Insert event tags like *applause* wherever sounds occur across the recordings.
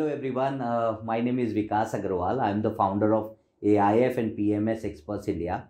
Hello everyone, uh, my name is Vikas Agrawal. I am the founder of AIF and PMS Experts India.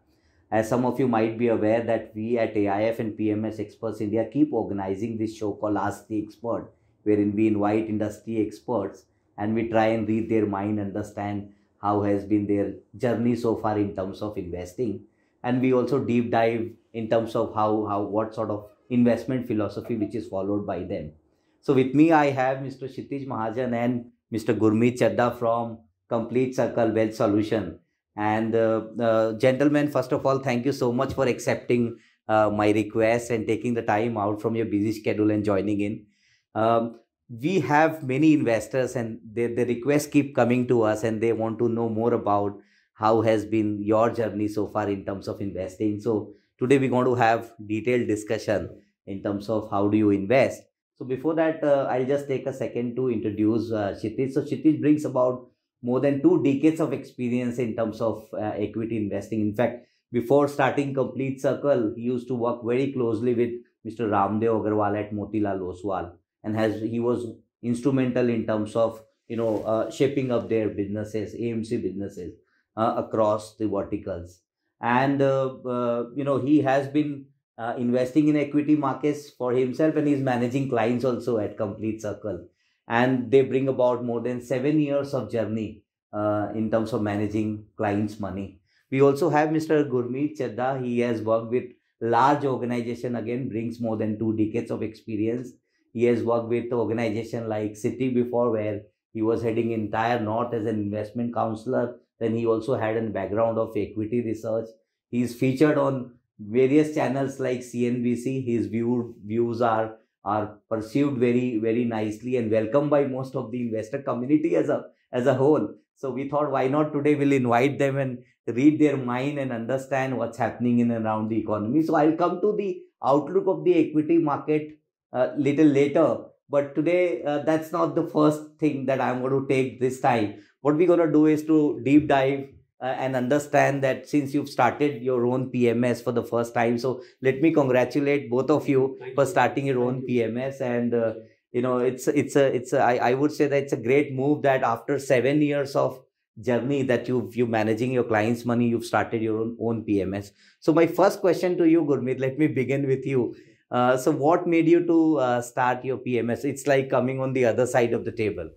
As some of you might be aware that we at AIF and PMS Experts India keep organizing this show called Ask the Expert, wherein we invite industry experts and we try and read their mind, understand how has been their journey so far in terms of investing. And we also deep dive in terms of how, how what sort of investment philosophy which is followed by them. So with me, I have Mr. Kshitiz Mahajan and Mr. Gurmeet Chadha from Complete Circle Wealth Solution. And uh, uh, gentlemen, first of all, thank you so much for accepting uh, my request and taking the time out from your busy schedule and joining in. Um, we have many investors and the the requests keep coming to us and they want to know more about how has been your journey so far in terms of investing. So today we're going to have detailed discussion in terms of how do you invest so before that, uh, I'll just take a second to introduce uh. So Kshitiz brings about more than two decades of experience in terms of uh, equity investing. In fact, before starting Complete Circle, he used to work very closely with Mr. Raamdeo Agrawal at Motilal Oswal, and has he was instrumental in terms of you know uh, shaping up their businesses, AMC businesses uh, across the verticals. And uh, uh, you know he has been uh, investing in equity markets for himself and he's managing clients also at complete circle. And they bring about more than seven years of journey uh, in terms of managing clients money. We also have mr gurmeet chadha he has worked with large organization again brings more than two decades of experience. He has worked with organization like Citi before where he was heading entire north as an investment counselor. Then he also had a background of equity research. He's featured on various channels like CNBC, his view, views are are perceived very very nicely and welcomed by most of the investor community as a as a whole. So we thought why not today we'll invite them and read their mind and understand what's happening in and around the economy. So I'll come to the outlook of the equity market a uh, little later. But today uh, that's not the first thing that I'm going to take this time. What we're going to do is to deep dive uh, and understand that since you've started your own PMS for the first time. So let me congratulate both of you Thank for starting your own PMS. And uh, you know, it's it's a it's a, I, I would say that it's a great move that after seven years of journey that you've you managing your clients' money, you've started your own, own PMS. So my first question to you, Gurmeet, let me begin with you. Uh, so what made you to uh, start your PMS? It's like coming on the other side of the table.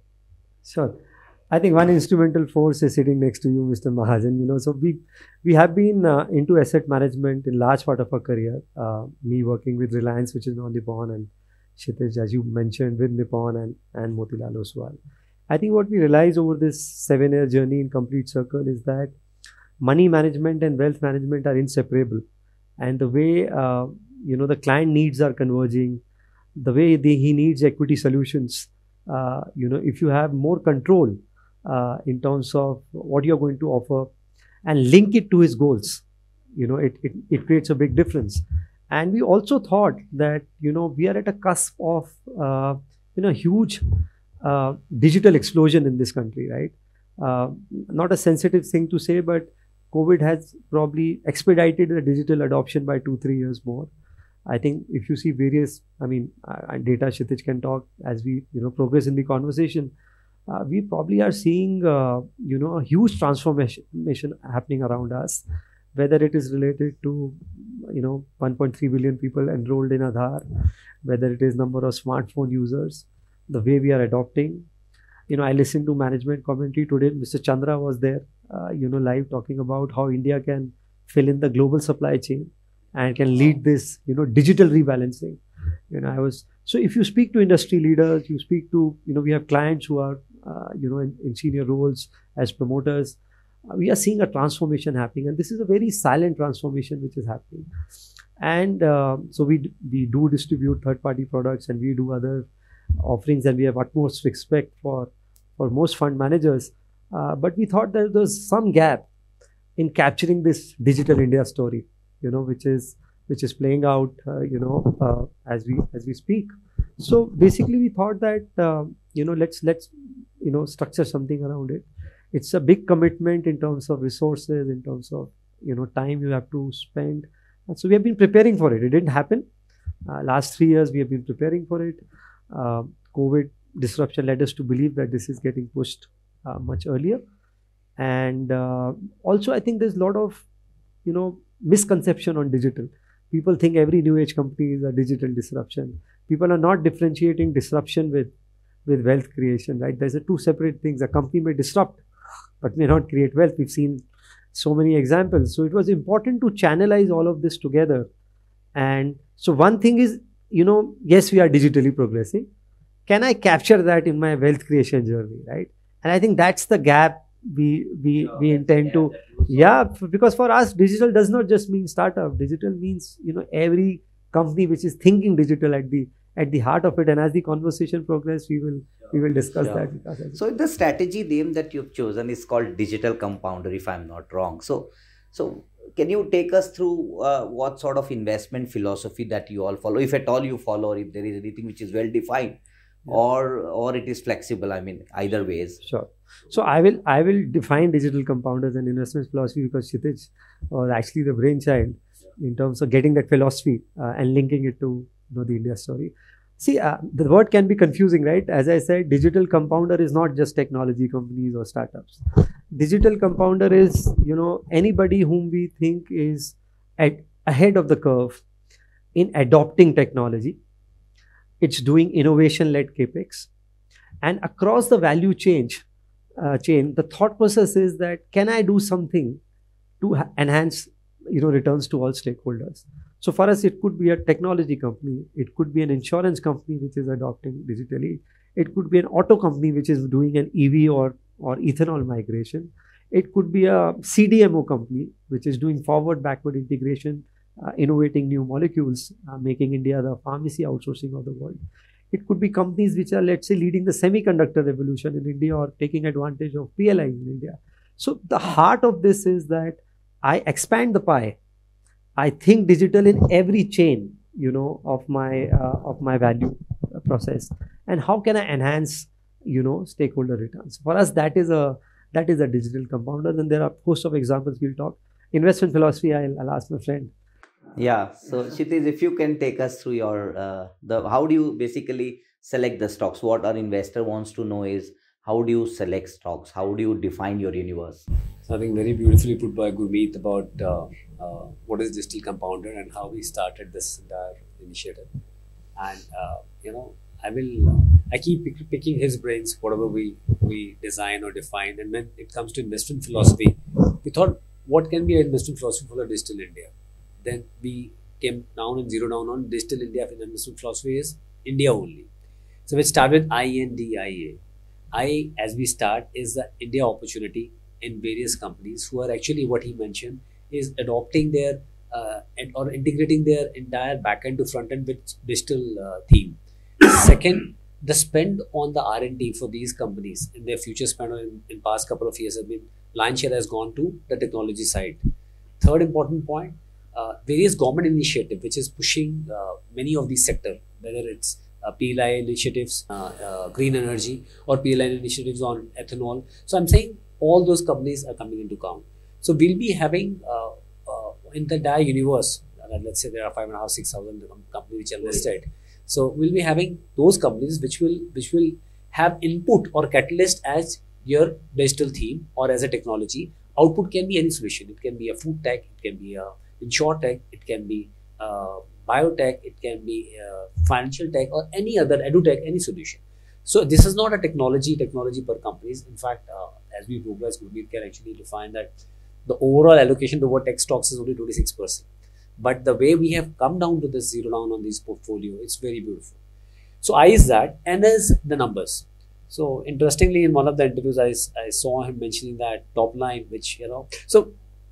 Sure. I think one instrumental force is sitting next to you, Mr. Mahajan. You know, so we we have been uh, into asset management in large part of our career. Uh, me working with Reliance, which is now Nippon, and Kshitiz, as you mentioned, with Nippon and and Motilal Oswal. I think what we realize over this seven-year journey in Complete Circle is that money management and wealth management are inseparable, and the way uh, you know the client needs are converging, the way they, he needs equity solutions. Uh, you know, if you have more control uh, in terms of what you're going to offer and link it to his goals. You know it, it, it creates a big difference. And we also thought that you know we are at a cusp of uh, you know huge uh, digital explosion in this country right? Uh, not a sensitive thing to say but covid has probably expedited the digital adoption by two three years more. I think if you see various i mean uh, data Kshitiz can talk as we you know progress in the conversation uh, we probably are seeing uh, you know a huge transformation happening around us whether it is related to you know 1.3 billion people enrolled in Aadhaar, whether it is number of smartphone users, the way we are adopting. You know, I listened to management commentary today. Mr. Chandra was there, uh, you know, live talking about how India can fill in the global supply chain and can lead this, you know, digital rebalancing. You know, I was so if you speak to industry leaders, you speak to, you know, we have clients who are you know, in, in, senior roles as promoters, uh, we are seeing a transformation happening, and this is a very silent transformation which is happening. And uh, so we we do distribute third-party products, and we do other offerings, and we have utmost respect for for most fund managers. Uh, but we thought that there's some gap in capturing this digital India story, you know, which is which is playing out, uh, you know, uh, as we as we speak. So basically, we thought that you know let's let's you know structure something around it it's a big commitment in terms of resources in terms of you know time you have to spend and so we have been preparing for it it didn't happen uh, last three years we have been preparing for it uh, covid disruption led us to believe that this is getting pushed uh, much earlier. And uh, also, I think there's a lot of, you know, misconception on digital. People think every new age company is a digital disruption. People are not differentiating disruption with with wealth creation, right? There's a two separate things. A company may disrupt, but may not create wealth. We've seen so many examples. So it was important to channelize all of this together. And so one thing is, you know, yes, we are digitally progressing. Can I capture that in my wealth creation journey, right? And I think that's the gap we we we intend to yeah because for us digital does not just mean startup digital means you know every company which is thinking digital at the at the heart of it and as the conversation progresses we will we will discuss Sure. that So the strategy name that you've chosen is called digital compounder, if I'm not wrong. So, so can you take us through uh, what sort of investment philosophy that you all follow, if at all you follow, or if there is anything which is well defined, Yeah. or or it is flexible. I mean, either ways. Sure. So I will I will define digital compounders and investment philosophy because Kshitij was actually the brainchild in terms of getting that philosophy uh, and linking it to know the India story. See, uh, the word can be confusing, right? As I said, digital compounder is not just technology companies or startups. Digital compounder is you know anybody whom we think is at ahead of the curve in adopting technology. It's doing innovation-led capex, and across the value change uh, chain, the thought process is that can I do something to ha- enhance, you know, returns to all stakeholders? So for us, it could be a technology company, it could be an insurance company which is adopting digitally, it could be an auto company which is doing an EV or or ethanol migration, it could be a CDMO company which is doing forward backward integration, uh, innovating new molecules, uh, making India the pharmacy outsourcing of the world. It could be companies which are, let's say, leading the semiconductor revolution in India or taking advantage of PLI in India. So the heart of this is that I expand the pie. I think digital in every chain, you know, of my uh, of my value uh, process, and how can I enhance, you know, stakeholder returns? For us, that is a that is a digital compounder. And there are a host of examples we'll talk. Investment philosophy, I'll, I'll ask my friend. Yeah. So Kshitiz, if you can take us through your uh, the how do you basically select the stocks? What our investor wants to know is how do you select stocks? How do you define your universe? So I think very beautifully put by Gurmeet about uh, uh, what is digital compounder and how we started this entire initiative. And uh, you know, I will uh, I keep pick, picking his brains whatever we we design or define. And when it comes to investment philosophy, we thought what can be an investment philosophy for the digital India. Then we came down and zero down on digital India investment philosophy is India only. So we start with INDIA. I, as we start, is the India opportunity in various companies who are actually what he mentioned is adopting their uh, or integrating their entire backend to front end with digital uh, theme. Second, the spend on the R&D for these companies in their future spend in, in past couple of years have been lion share has gone to the technology side. Third important point, uh, various government initiative which is pushing uh, many of these sector, whether it's uh, PLI initiatives, uh, uh, green energy, or PLI initiatives on ethanol. So I'm saying all those companies are coming into count. So we'll be having uh, uh, in the entire universe. uh, let's say there are five and a half, six thousand companies which are listed. So we'll be having those companies which will which will have input or catalyst as your digital theme or as a technology. Output can be any solution. It can be a food tech. It can be a insure tech. It can be uh, biotech. It can be uh, financial tech or any other edutech, any solution. So this is not a technology technology per companies. In fact, uh, as we progress, we can actually define that the overall allocation toward tech stocks is only 26%. But the way we have come down to this zero down on this portfolio, it's very beautiful. So I is that, N is the numbers. So interestingly, in one of the interviews, I, I saw him mentioning that top line, which you know, so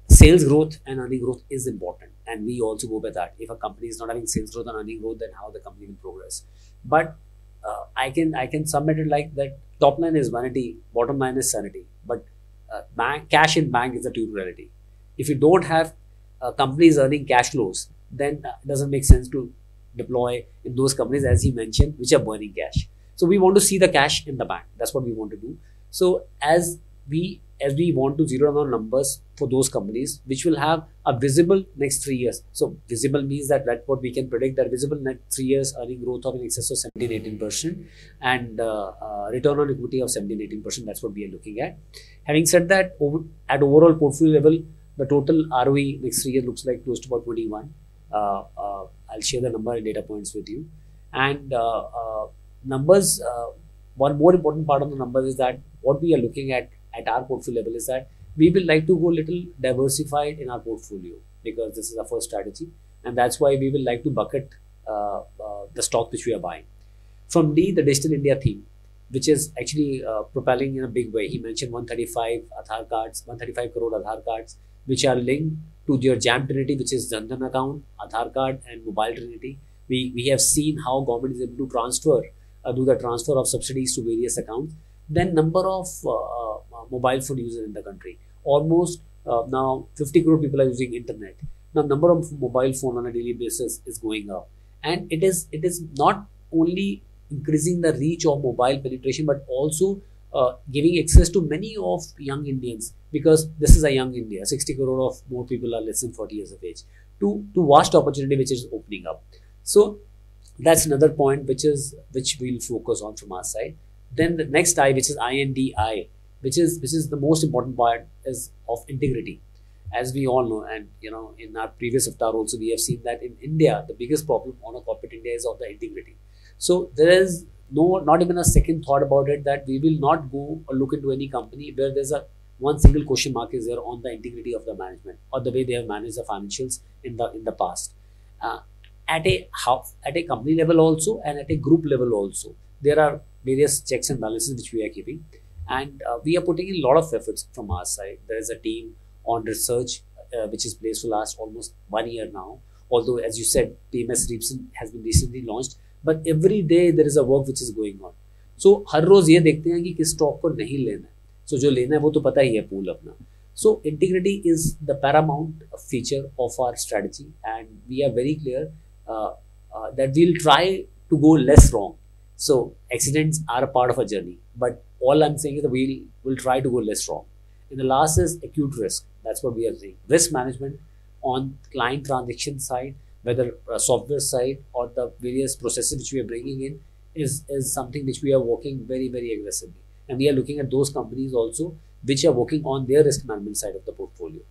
sales growth and earning growth is important, and we also go by that. If a company is not having sales growth and earning growth, then how the company will progress. But uh, I can I can submit it like that. Top line is vanity, bottom line is sanity. But uh, bank cash in bank is a true reality. If you don't have uh, companies earning cash flows, then uh, it doesn't make sense to deploy in those companies as he mentioned, which are burning cash. So we want to see the cash in the bank. That's what we want to do. So as we as we want to zero down numbers for those companies which will have a visible next three years. So visible means that that what we can predict that visible next three years earning growth of in excess of 17 18 percent and uh, uh, return on equity of 17 18 percent. That's what we are looking at. Having said that, over, at overall portfolio level, the total ROE next three years looks like close to about 21. Uh, uh, I'll share the number and data points with you. And uh, uh, numbers, one more important part of the numbers is that what we are looking at at our portfolio level is that we will like to go little diversified in our portfolio because this is our first strategy and that's why we will like to bucket uh, uh, the stock which we are buying. From D, the Digital India theme, which is actually uh, propelling in a big way. He mentioned 135 Aadhaar cards, 135 crore Aadhaar cards, which are linked to your JAM Trinity, which is Jan Dhan account, Aadhaar card, and Mobile Trinity. We, we have seen how government is able to transfer, uh, do the transfer of subsidies to various accounts. Then number of uh, uh, mobile phone users in the country. Almost uh, now 50 crore people are using internet. Now number of mobile phone on a daily basis is going up, and it is it is not only increasing the reach of mobile penetration, but also uh, giving access to many of young Indians because this is a young India. 60 crore of more people are less than 40 years of age. To to vast opportunity which is opening up. So that's another point which is which we'll focus on from our side. Then the next I, which is INDI, which is which is the most important part, is of integrity. As we all know, and you know, in our previous avatar also, we have seen that in India, the biggest problem on a corporate India is of the integrity. So there is no, not even a second thought about it that we will not go or look into any company where there's a one single question mark is there on the integrity of the management or the way they have managed the financials in the in the past. Uh, at a how, at a company level also and at a group level also, there are various checks and balances which we are keeping and uh, we are putting in a lot of efforts from our side there is a team on research uh, which is placed for last almost one year now although as you said pms recent has been recently launched but every day there is a work which is going on so हर रोज ये देखते हैं कि किस stock को नहीं लेना है सो so, जो लेना है वो तो पता ही है पूल अपना so integrity is the paramount feature of our strategy and we are very clear uh, uh, that we'll try to go less wrong so accidents are a part of a journey, but all I'm saying is that we'll will try to go less wrong. And the last is acute risk. That's what we are saying. Risk management on client transaction side, whether software side or the various processes which we are bringing in, is is something which we are working very very aggressively. And we are looking at those companies also which are working on their risk management side of the portfolio.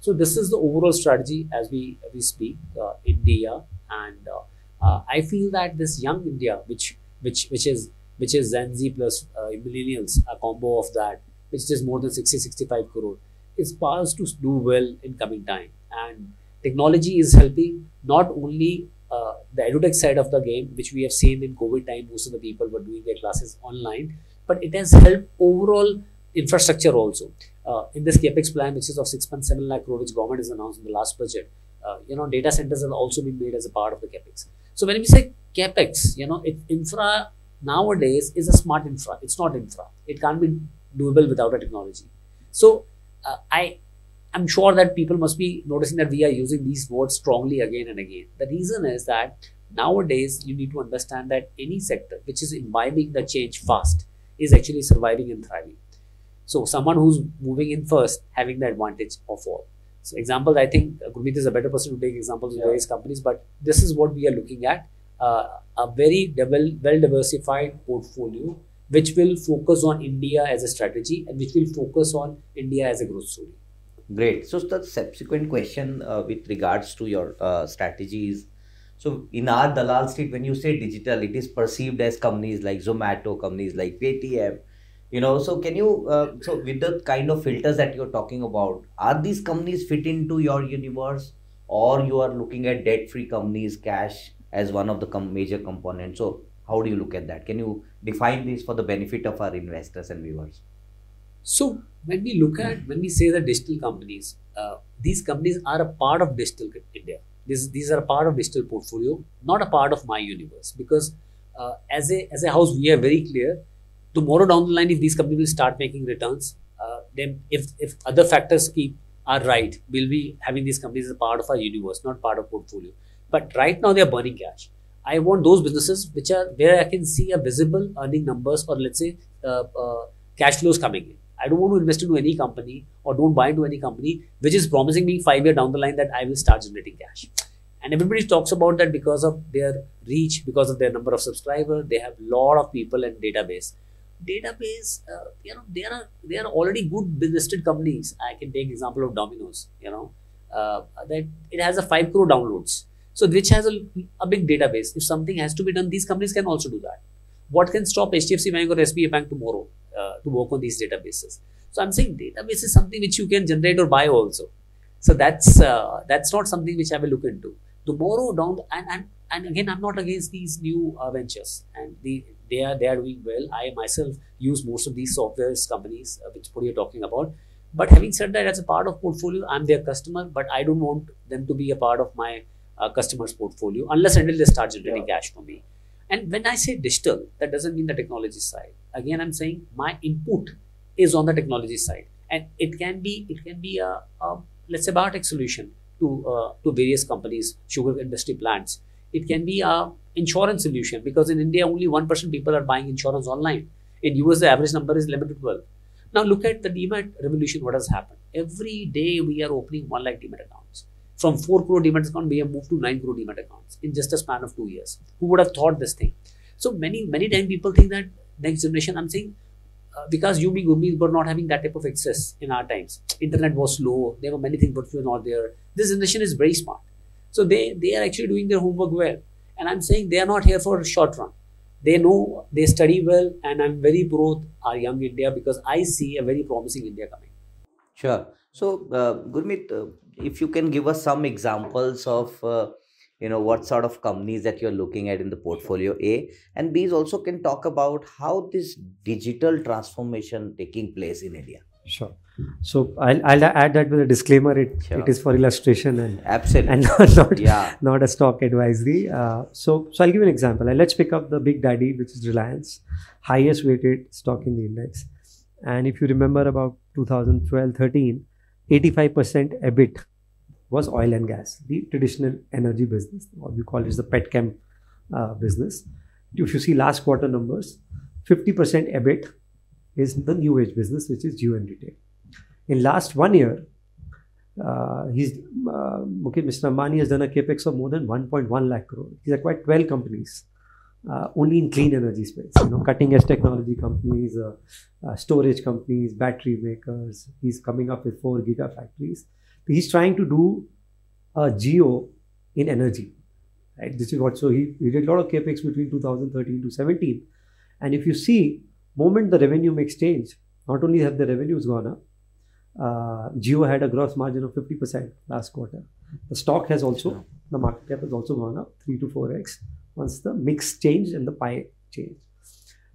So this is the overall strategy as we as we speak. Uh, India and uh, uh, I feel that this young India, which which which is which is Gen Z plus uh, millennials, a combo of that, which is more than 60, 65 crore, is poised to do well in coming time. And technology is helping not only uh, the edutech side of the game, which we have seen in COVID time, most of the people were doing their classes online, but it has helped overall infrastructure also. Uh, in this capex plan, which is of 6.7 lakh crore, which government has announced in the last budget, uh, you know, data centers have also been made as a part of the capex. So when we say capex, you know, it, infra nowadays is a smart infra. It's not infra. It can't be doable without a technology. So uh, I I'm sure that people must be noticing that we are using these words strongly again and again. The reason is that nowadays you need to understand that any sector which is imbibing the change fast is actually surviving and thriving. So someone who's moving in first having the advantage of all. So examples, I think Gurmeet is a better person to take examples of various companies, but this is what we are looking at a very well, well diversified portfolio which will focus on India as a strategy and which will focus on India as a growth story. Great. So the subsequent question uh, with regards to your uh, strategies. So in our Dalal Street, when you say digital, it is perceived as companies like Zomato, companies like Paytm. You know, so can you uh, so with the kind of filters that you're talking about, are these companies fit into your universe, or you are looking at debt-free companies, cash as one of the com- major components. So, how do you look at that? Can you define this for the benefit of our investors and viewers? So, when we look at when we say the digital companies, uh, these companies are a part of digital India. These these are a part of digital portfolio, not a part of my universe. Because uh, as a as a house, we are very clear. Tomorrow down the line, if these companies will start making returns, uh, then if if other factors keep are right, we'll be having these companies as a part of our universe, not part of portfolio. But right now they are burning cash. I want those businesses which are where I can see a visible earning numbers or let's say uh, uh, cash flows coming in. I don't want to invest into any company or don't buy into any company which is promising me five year down the line that I will start generating cash. And everybody talks about that because of their reach, because of their number of subscribers. They have a lot of people and database. Database, uh, you know, they are they are already good listed companies. I can take example of Domino's. You know, uh, that it has a five crore downloads. So which has a, a big database. If something has to be done, these companies can also do that. What can stop HDFC Bank or SBI Bank tomorrow uh, to work on these databases? So I'm saying database is something which you can generate or buy also. So that's uh, that's not something which I will look into tomorrow down and, and and again i'm not against these new uh, ventures and the, they are they are doing well i myself use most of these software companies uh, which you're talking about but having said that as a part of portfolio i'm their customer but i don't want them to be a part of my customers portfolio unless until they start generating yeah. cash for me and when i say digital that doesn't mean the technology side again i'm saying my input is on the technology side and it can be it can be a, a let's say biotech solution to uh, to various companies, sugar industry plants. It can be a insurance solution because in India only one percent people are buying insurance online. In US the average number is 11 to 12. Now look at the demat revolution. What has happened? Every day we are opening one lakh demat accounts. From four crore demat accounts, we have moved to nine crore demat accounts in just a span of two years. Who would have thought this thing? So many many times people think that next generation. I'm saying uh, because you being Gurmeet were not having that type of access in our times. Internet was slow. There were many things but were not there. This generation is very smart. So they, they are actually doing their homework well. And I'm saying they are not here for short run. They know they study well, and I'm very pro our young India because I see a very promising India coming. Sure. So, uh, Gurmeet, uh, if you can give us some examples of uh, you know what sort of companies that you're looking at in the portfolio a and b is also can talk about how this digital transformation taking place in india. Sure. So i'll, I'll add that with a disclaimer. It, sure. it is for illustration and absolutely. and *laughs* not not, yeah. not a stock advisory. Uh, so so i'll give an example. Let's pick up the big daddy which is reliance highest weighted stock in the index. And if you remember about 2012 13 85% ebit was oil and gas, the traditional energy business, or we call it the petchem uh, business. If you see last quarter numbers, 50% EBIT is the new age business, which is and retail. In last one year, uh, he's uh, okay, Mr. Ambani has done a capex of more than 1.1 lakh crore. He's acquired 12 companies. Uh, only in clean energy space, you know, cutting edge technology companies, uh, uh, storage companies, battery makers. He's coming up with four gigafactories he's trying to do a Jio in energy. Right? This is what so he, he did a lot of capex between 2013 to 17. And if you see, moment the revenue mix change, not only have the revenues gone up, uh, Jio had a gross margin of 50% last quarter. The stock has also, the market cap has also gone up 3 to 4x once the mix changed and the pie changed.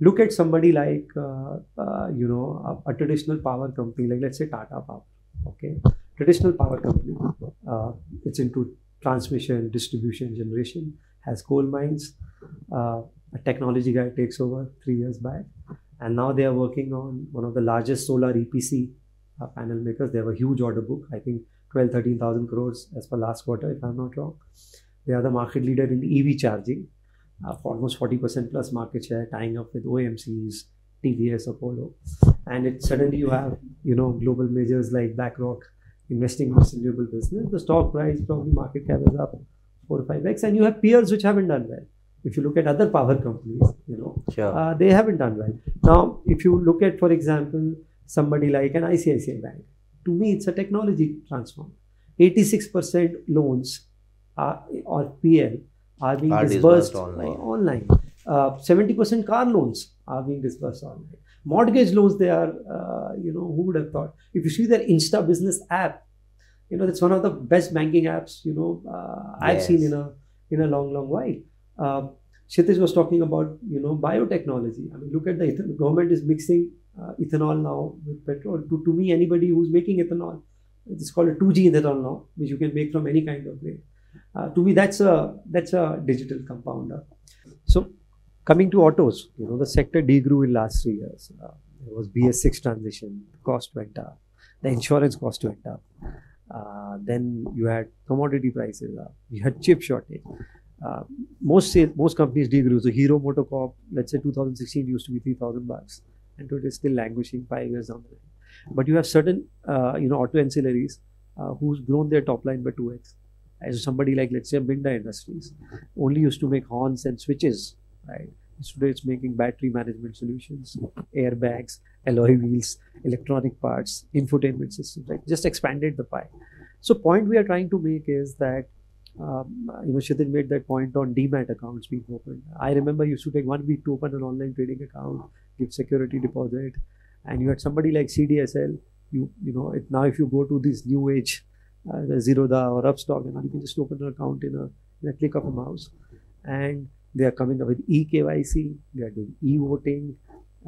Look at somebody like, uh, uh, you know, a, a, traditional power company, like let's say Tata Power. Okay traditional power company. Uh, it's into transmission, distribution, generation, has coal mines. Uh, a technology guy takes over three years back. And now they are working on one of the largest solar EPC uh, panel makers. They have a huge order book, I think 12, 13,000 crores as per last quarter, if I'm not wrong. They are the market leader in EV charging, uh, almost 40% plus market share, tying up with OMCs, TVS, Apollo. And it suddenly you have, you know, global majors like BlackRock investing in this renewable business, the stock price probably market cap is up four or five x, and you have peers which haven't done well. If you look at other power companies, you know, sure. uh, they haven't done well. Now, if you look at, for example, somebody like an ICICI Bank, to me, it's a technology transform. 86% loans are, or PL are being are disbursed, disbursed online. online. Uh, 70% car loans are being disbursed online mortgage loans they are uh, you know who would have thought? If you see their insta business app you know that's one of the best banking apps you know uh, i've seen in a in a long long while. Uh, Kshitiz was talking about you know biotechnology. I mean look at the ethanol. government is mixing uh, ethanol now with petrol. To, to me anybody who's making ethanol it's called a 2g ethanol now which you can make from any kind of grain uh, to me that's a that's a digital compounder. So Coming to autos, you know, the sector degrew in last three years. Uh, there was BS6 transition, cost went up, the insurance cost went up. Uh, then you had commodity prices up, you had chip shortage. Uh, most most companies degrew. So Hero MotoCorp, let's say 2016 used to be 3,000 bucks, and it is still languishing five years down the line. But you have certain, uh, you know, auto ancillaries uh, who's grown their top line by 2x. As somebody like, let's say, Minda Industries, only used to make horns and switches, right? Today it's making battery management solutions, airbags, alloy wheels, electronic parts, infotainment systems, right? Just expanded the pie. So point we are trying to make is that um, you know, Kshitiz made that point on demat accounts being opened. I remember used to take one week to open an online trading account, give security deposit, and you had somebody like CDSL. You you know, it, now if you go to this new age, uh, Zerodha or Upstox, and you can just open an account in a, in a click of a mouse, and they are coming up with e-KYC, they are doing e-voting.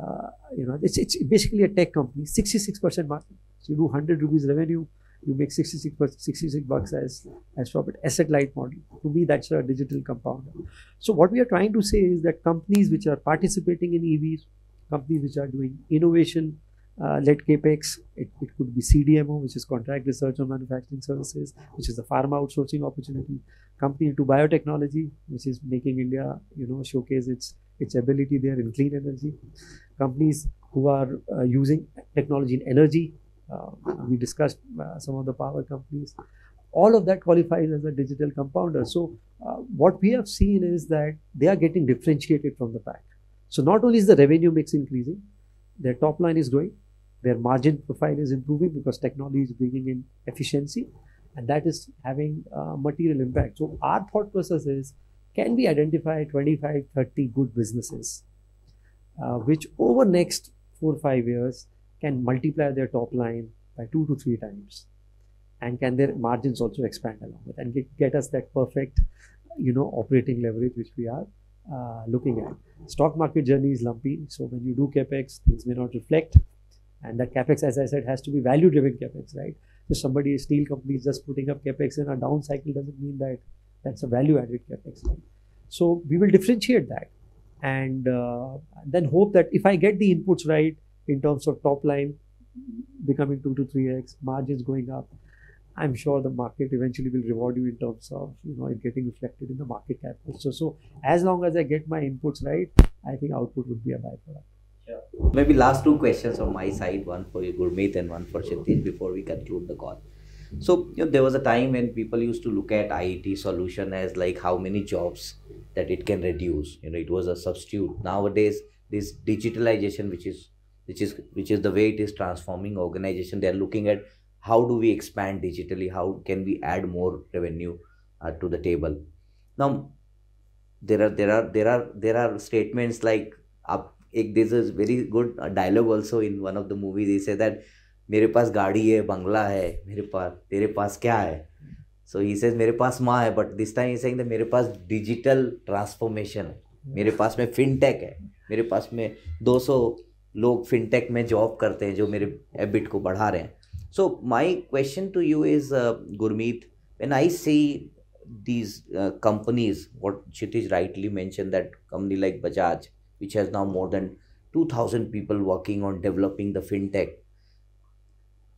Uh, you know, it's, it's basically a tech company, 66% market. So you do 100 rupees revenue, you make 66 66 bucks as as profit asset light model to me that's a digital compounder so what we are trying to say is that companies which are participating in evs companies which are doing innovation uh, led capex it, it could be cdmo which is contract research on manufacturing services which is a pharma outsourcing opportunity company into biotechnology which is making india you know showcase its its ability there in clean energy companies who are uh, using technology in energy uh, we discussed uh, some of the power companies. All of that qualifies as a digital compounder. So, uh, what we have seen is that they are getting differentiated from the pack. So, not only is the revenue mix increasing, their top line is growing, their margin profile is improving because technology is bringing in efficiency, and that is having material impact. So, our thought process is can we identify 25, 30 good businesses, uh, which over next four or five years can multiply their top line by two to three times? And can their margins also expand along with and get, get us that perfect you know operating leverage which we are uh, looking at. Stock market journey is lumpy so when you do capex things may not reflect and that capex as i said has to be value driven capex right so somebody steel company is just putting up capex in a down cycle doesn't mean that that's a value added capex right? so we will differentiate that and uh, then hope that if i get the inputs right in terms of top line becoming 2 to 3x, margins going up. I'm sure the market eventually will reward you in terms of you know it getting reflected in the market cap. So, so as long as I get my inputs right, I think output would be a byproduct. Maybe last two questions on my side, one for you, Gurmeet, and one for Kshitiz before we conclude the call. So you know, there was a time when people used to look at IET solution as like how many jobs that it can reduce. You know, it was a substitute. Nowadays, this digitalization, which is which is which is the way it is transforming organization they are looking at how do we expand digitally how can we add more revenue uh, to the table now there are there are there are there are statements like up there's this is very good dialogue also in one of the they say that मेरे पास गाड़ी है बंगला है मेरे पास तेरे पास क्या है? सो he says मेरे पास माँ है बट दिस टाइम सेइंग मेरे पास डिजिटल ट्रांसफॉर्मेशन है। मेरे पास में फिनटेक है। मेरे पास में 200 लोग फिनटेक में जॉब करते हैं जो मेरे एबिट को बढ़ा रहे हैं। So my question to you is Gurmeet when I see these uh, companies what Kshitij rightly mentioned that company like Bajaj which has now more than 2000 people working on developing the fintech.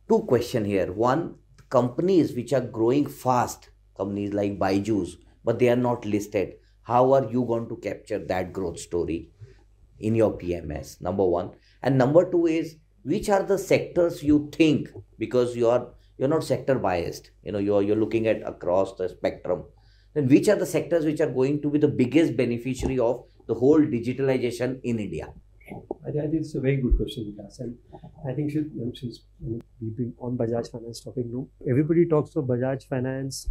Two question here. One companies which are growing fast companies like Byju's but they are not listed. How are you going to capture that growth story in your PMS number one. And number two is which are the sectors you think because you are you're not sector biased you know you're you're looking at across the spectrum. Then which are the sectors which are going to be the biggest beneficiary of the whole digitalization in india I think, it's a very good question, Vikas. And I think should, since we've been on Bajaj Finance topic, no, everybody talks of Bajaj Finance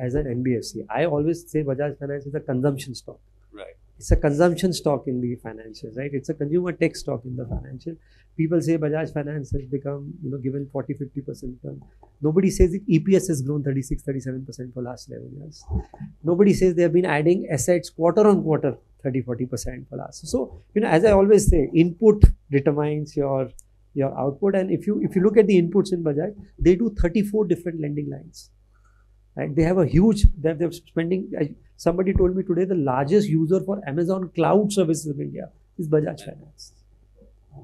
as an NBFC. I always say Bajaj Finance is a consumption stock Right. it's a consumption stock in the financials, right? It's a consumer tech stock in the financial. People say Bajaj Finance has become, you know, given 40, 50% return. Nobody says the EPS has grown 36, 37% for last 11 years. Nobody says they have been adding assets quarter on quarter 30, 40% for last. So, you know, as I always say, input determines your your output. And if you if you look at the inputs in Bajaj, they do 34 different lending lines. Right? They have a huge, they're, they're spending, somebody told me today the largest user for Amazon cloud services in India is Bajaj Finance.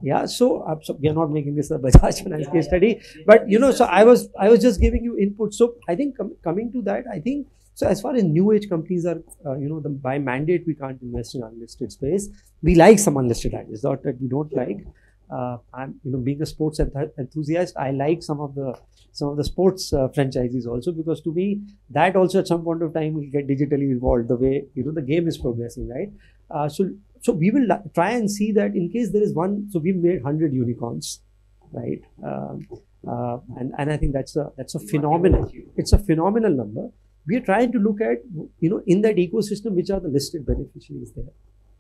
Yeah, so, uh, so we are not making this a Bajaj *laughs* Finance yeah, case study, but you know, so I was I was just giving you input. So I think com- coming to that, I think so. As far as new age companies are, uh, you know, the, by mandate we can't invest in unlisted space. We like some unlisted ideas, not that we don't like, uh, I'm you know being a sports enth- enthusiast, I like some of the some of the sports uh, franchises also because to me that also at some point of time will get digitally involved the way you know the game is progressing, right? Uh, so so we will try and see that in case there is one, so we've made hundred unicorns, right? Um, uh, and and I think that's a that's a phenomenal. It's a phenomenal number. We are trying to look at you know in that ecosystem which are the listed beneficiaries there.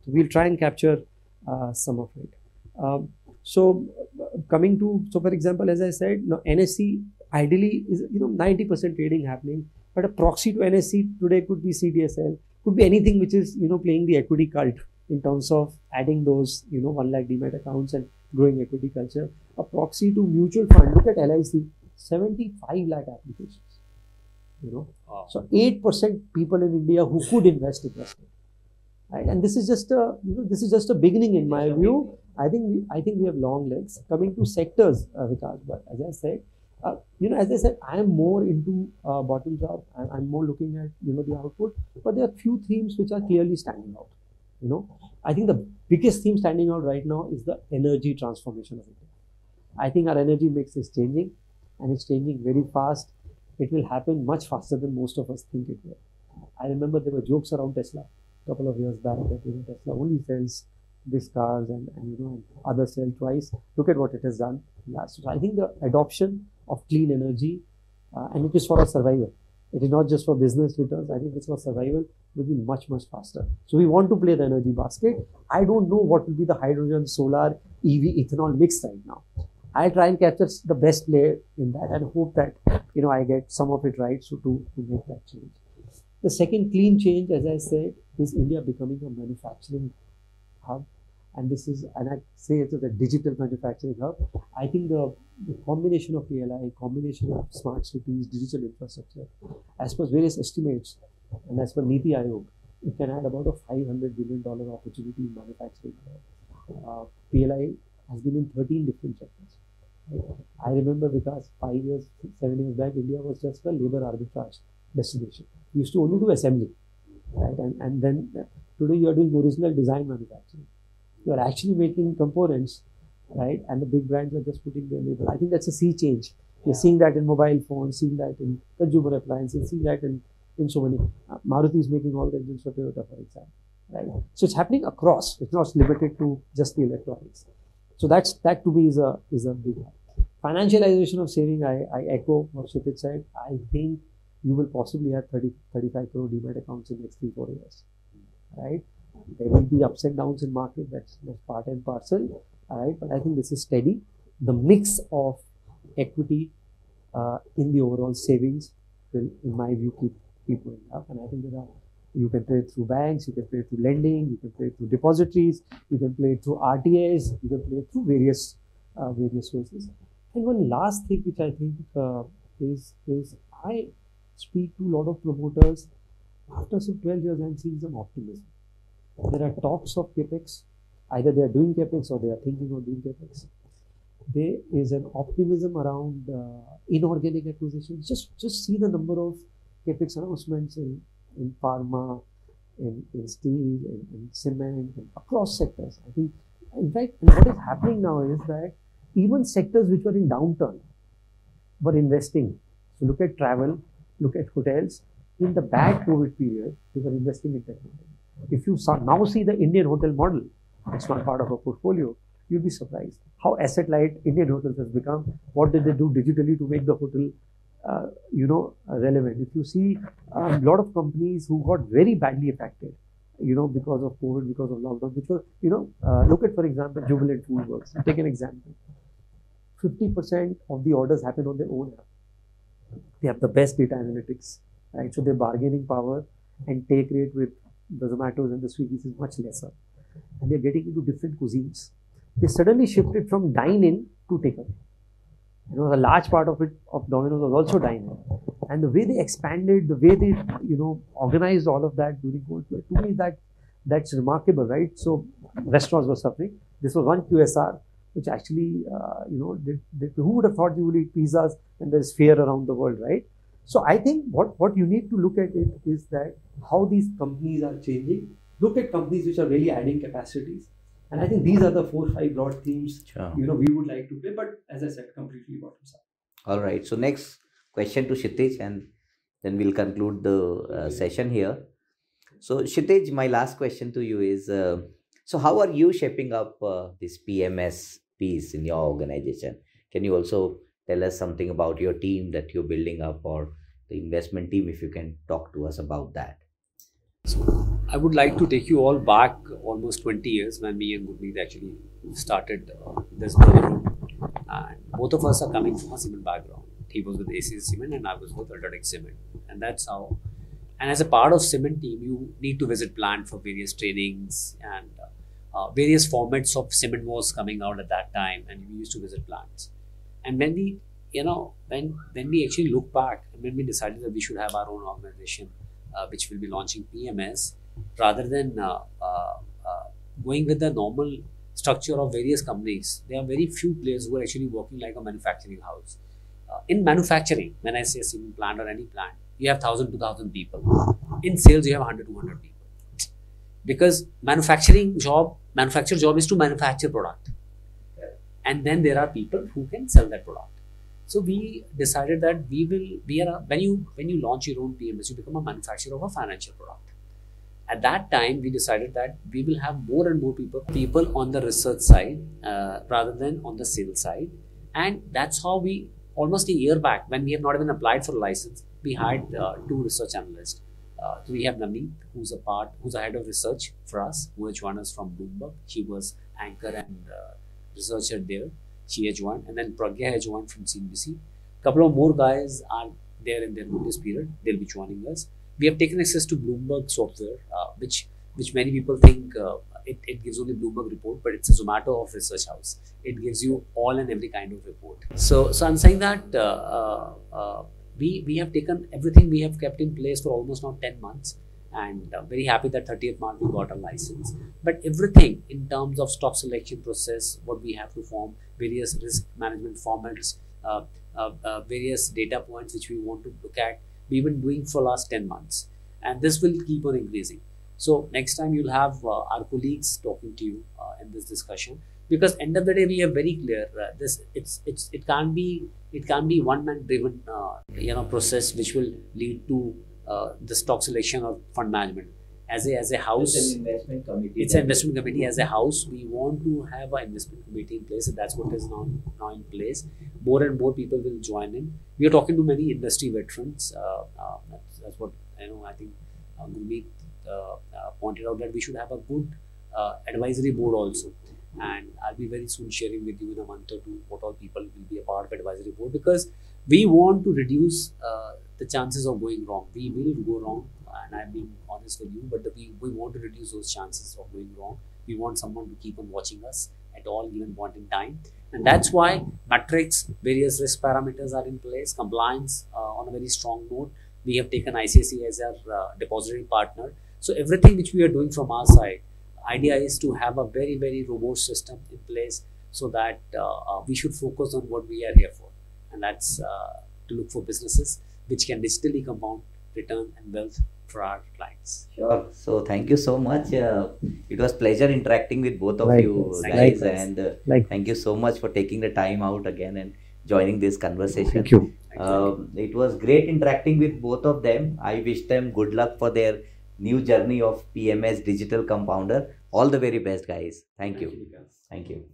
So we'll try and capture uh, some of it. Um, so uh, coming to so for example, as I said, no, NSE ideally is you know 90% trading happening, but a proxy to NSE today could be CDSL, could be anything which is you know playing the equity cult in terms of adding those you know one lakh demat accounts and growing equity culture. A proxy to mutual fund. Look at LIC, 75 lakh applications. You know, Wow. so 8% people in India who could invest invested. Right? And this is just a you know this is just a beginning in my view. I think we I think we have long legs. Coming to sectors, uh, Vikas, but as I said, uh, you know, as I said, I am more into uh, bottoms up. I'm, I'm more looking at you know the output, but there are few themes which are clearly standing out. You know, I think the biggest theme standing out right now is the energy transformation of India. I think our energy mix is changing, and it's changing very fast. It will happen much faster than most of us think it will. I remember there were jokes around Tesla a couple of years back that you know Tesla only sells these cars and, and you know others sell twice. Look at what it has done last. So I think the adoption of clean energy uh, and it is for our survival. It is not just for business returns. I think it's for survival will be much much faster. So we want to play the energy basket. I don't know what will be the hydrogen, solar, EV, ethanol mix right now. I try and capture the best play in that and hope that you know I get some of it right. So to, to make that change. The second clean change, as I said, is India becoming a manufacturing hub. And this is, and I say it is a digital manufacturing hub. I think the, the combination of PLI, combination of smart cities, digital infrastructure, as per various estimates, and as per Niti Aayog, it can add about a $500 billion opportunity in manufacturing. Uh, PLI has been in 13 different sectors. I remember because five years, seven years back, India was just a labor arbitrage destination. We used to only do assembly, right? And, and then uh, today you are doing original design manufacturing. You are actually making components, right? And the big brands are just putting their label. I think that's a sea change. You're seeing that in mobile phones, seeing that in consumer appliances, seeing that in, in so many. Uh, Maruti is making all the engines for Toyota, for example, right? So it's happening across. It's not limited to just the electronics. So that's that to me is a is a big one. Financialization of saving, I, I echo what Kshitiz said. I think you will possibly have 30, 35 crore demat accounts in the next three, four years. Right? There will be ups and downs in market, that's, that's part and parcel. All right, but I think this is steady. The mix of equity uh, in the overall savings will, in my view, keep keep going up. And I think there are you can play through banks, you can play through lending, you can play through depositories, you can play through RTAs, you can play through various uh, various sources. And one last thing which I think uh, is is I speak to a lot of promoters. After some 12 years, I'm seeing some optimism. There are talks of capex. Either they are doing capex or they are thinking of doing capex. There is an optimism around uh, inorganic acquisitions. Just just see the number of capex announcements in, in pharma, in, in steel, in, in cement, across sectors. I think, in fact, what is happening now is that even sectors which were in downturn were investing. So look at travel, look at hotels. In the bad COVID period, they were investing in technology. If you saw, now see the Indian hotel model, it's not part of a portfolio, you'll be surprised how asset light Indian hotels has become. What did they do digitally to make the hotel, uh, you know, relevant? If you see a lot of companies who got very badly affected, you know, because of COVID, because of lockdown, which was, you know, uh, look at, for example, Jubilant Foodworks. Take an example. 50% of the orders happen on their own app. They have the best data analytics, right? So their bargaining power and take rate with the Zomatos and the Swiggies is much lesser. And they're getting into different cuisines. They suddenly shifted from dine in to take away. You know, a large part of it of Domino's was also dine in. And the way they expanded, the way they, you know, organized all of that during COVID, to me that that's remarkable, right? So restaurants were suffering. This was one QSR which actually, uh, you know, did, did, who would have thought you would eat pizzas and there's fear around the world, right? So I think what, what you need to look at it is that how these companies are changing. Look at companies which are really adding capacities. And I think these are the four five broad themes Sure. you know we would like to play. But as I said, completely bottoms up. All right. So next question to Kshitiz, and then we'll conclude the uh, session here. So Kshitiz, my last question to you is: uh, So how are you shaping up uh, this PMS piece in your organization? Can you also tell us something about your team that you're building up, or the investment team, if you can talk to us about that? I would like to take you all back almost 20 years when me and Gurmeet actually started uh, this brotherhood. And both of us are coming from a cement background. He was with ACC Cement and I was with Ultratech Cement. And that's how. And as a part of cement team, you need to visit plant for various trainings and uh, uh, various formats of cement was coming out at that time. And we used to visit plants. And when we, you know, when when we actually look back and when we decided that we should have our own organization, uh, which will be launching PMS, rather than uh, uh, uh, going with the normal structure of various companies, there are very few players who are actually working like a manufacturing house. Uh, in manufacturing, when I say a cement plant or any plant, you have 1,000, 2,000 people. In sales, you have 100, 200 people. Because manufacturing job, manufacturer job is to manufacture product. And then there are people who can sell that product. So we decided that we will we are a, when you when you launch your own PMS, you become a manufacturer of a financial product. At that time, we decided that we will have more and more people people on the research side uh, rather than on the sales side, and that's how we almost a year back when we have not even applied for a license, we hired uh, two research analysts. Uh, so we have Navneet, who's a part, who's a head of research for us, who joined us from Bloomberg. She was anchor and uh, researcher there she has joined, and then Pragya has joined from CNBC. A couple of more guys are there in their notice period. They'll be joining us. We have taken access to Bloomberg software, uh, which which many people think uh, it, it gives only Bloomberg report, but it's a Zomato of research house. It gives you all and every kind of report. So so I'm saying that uh, uh, uh, we we have taken everything we have kept in place for almost now 10 months and uh, very happy that 30th March we got a license. But everything in terms of stock selection process, what we have to form, various risk management formats, various data points which we want to look at, we've been doing for last 10 months, and this will keep on increasing. So next time you'll have uh, our colleagues talking to you uh, in this discussion because end of the day we are very clear uh, this it's it's it can't be it can't be one man driven uh, you know process which will lead to uh, the stock selection or fund management. As a as a house, investment committee. it's an investment committee. As a house, we want to have an investment committee in place, and that's what is now now in place. More and more people will join in. We are talking to many industry veterans. Uh, uh, that's, that's what you know. I think uh, Gurmeet uh, uh, pointed out that we should have a good uh, advisory board also. And I'll be very soon sharing with you in a month or two what all people will be a part of advisory board because we want to reduce uh, the chances of going wrong. We will go wrong, and I'm being honest with you, but we, we want to reduce those chances of going wrong. We want someone to keep on watching us at all given point in time. And that's why metrics, various risk parameters are in place, compliance uh, on a very strong note. We have taken ICICI as our uh, depository partner. So everything which we are doing from our side, idea is to have a very, very robust system in place so that uh, uh, we should focus on what we are here for. And that's uh, to look for businesses which can digitally compound return and wealth for our clients. Sure. So thank you so much. Uh, it was pleasure interacting with both of you Likewise. guys, Likewise. and uh, Like, thank you so much for taking the time out again and joining this conversation. thank you. Um, it was great interacting with both of them. I wish them good luck for their new journey of PMS Digital Compounder. All the very best, guys. Thank you. Thank you.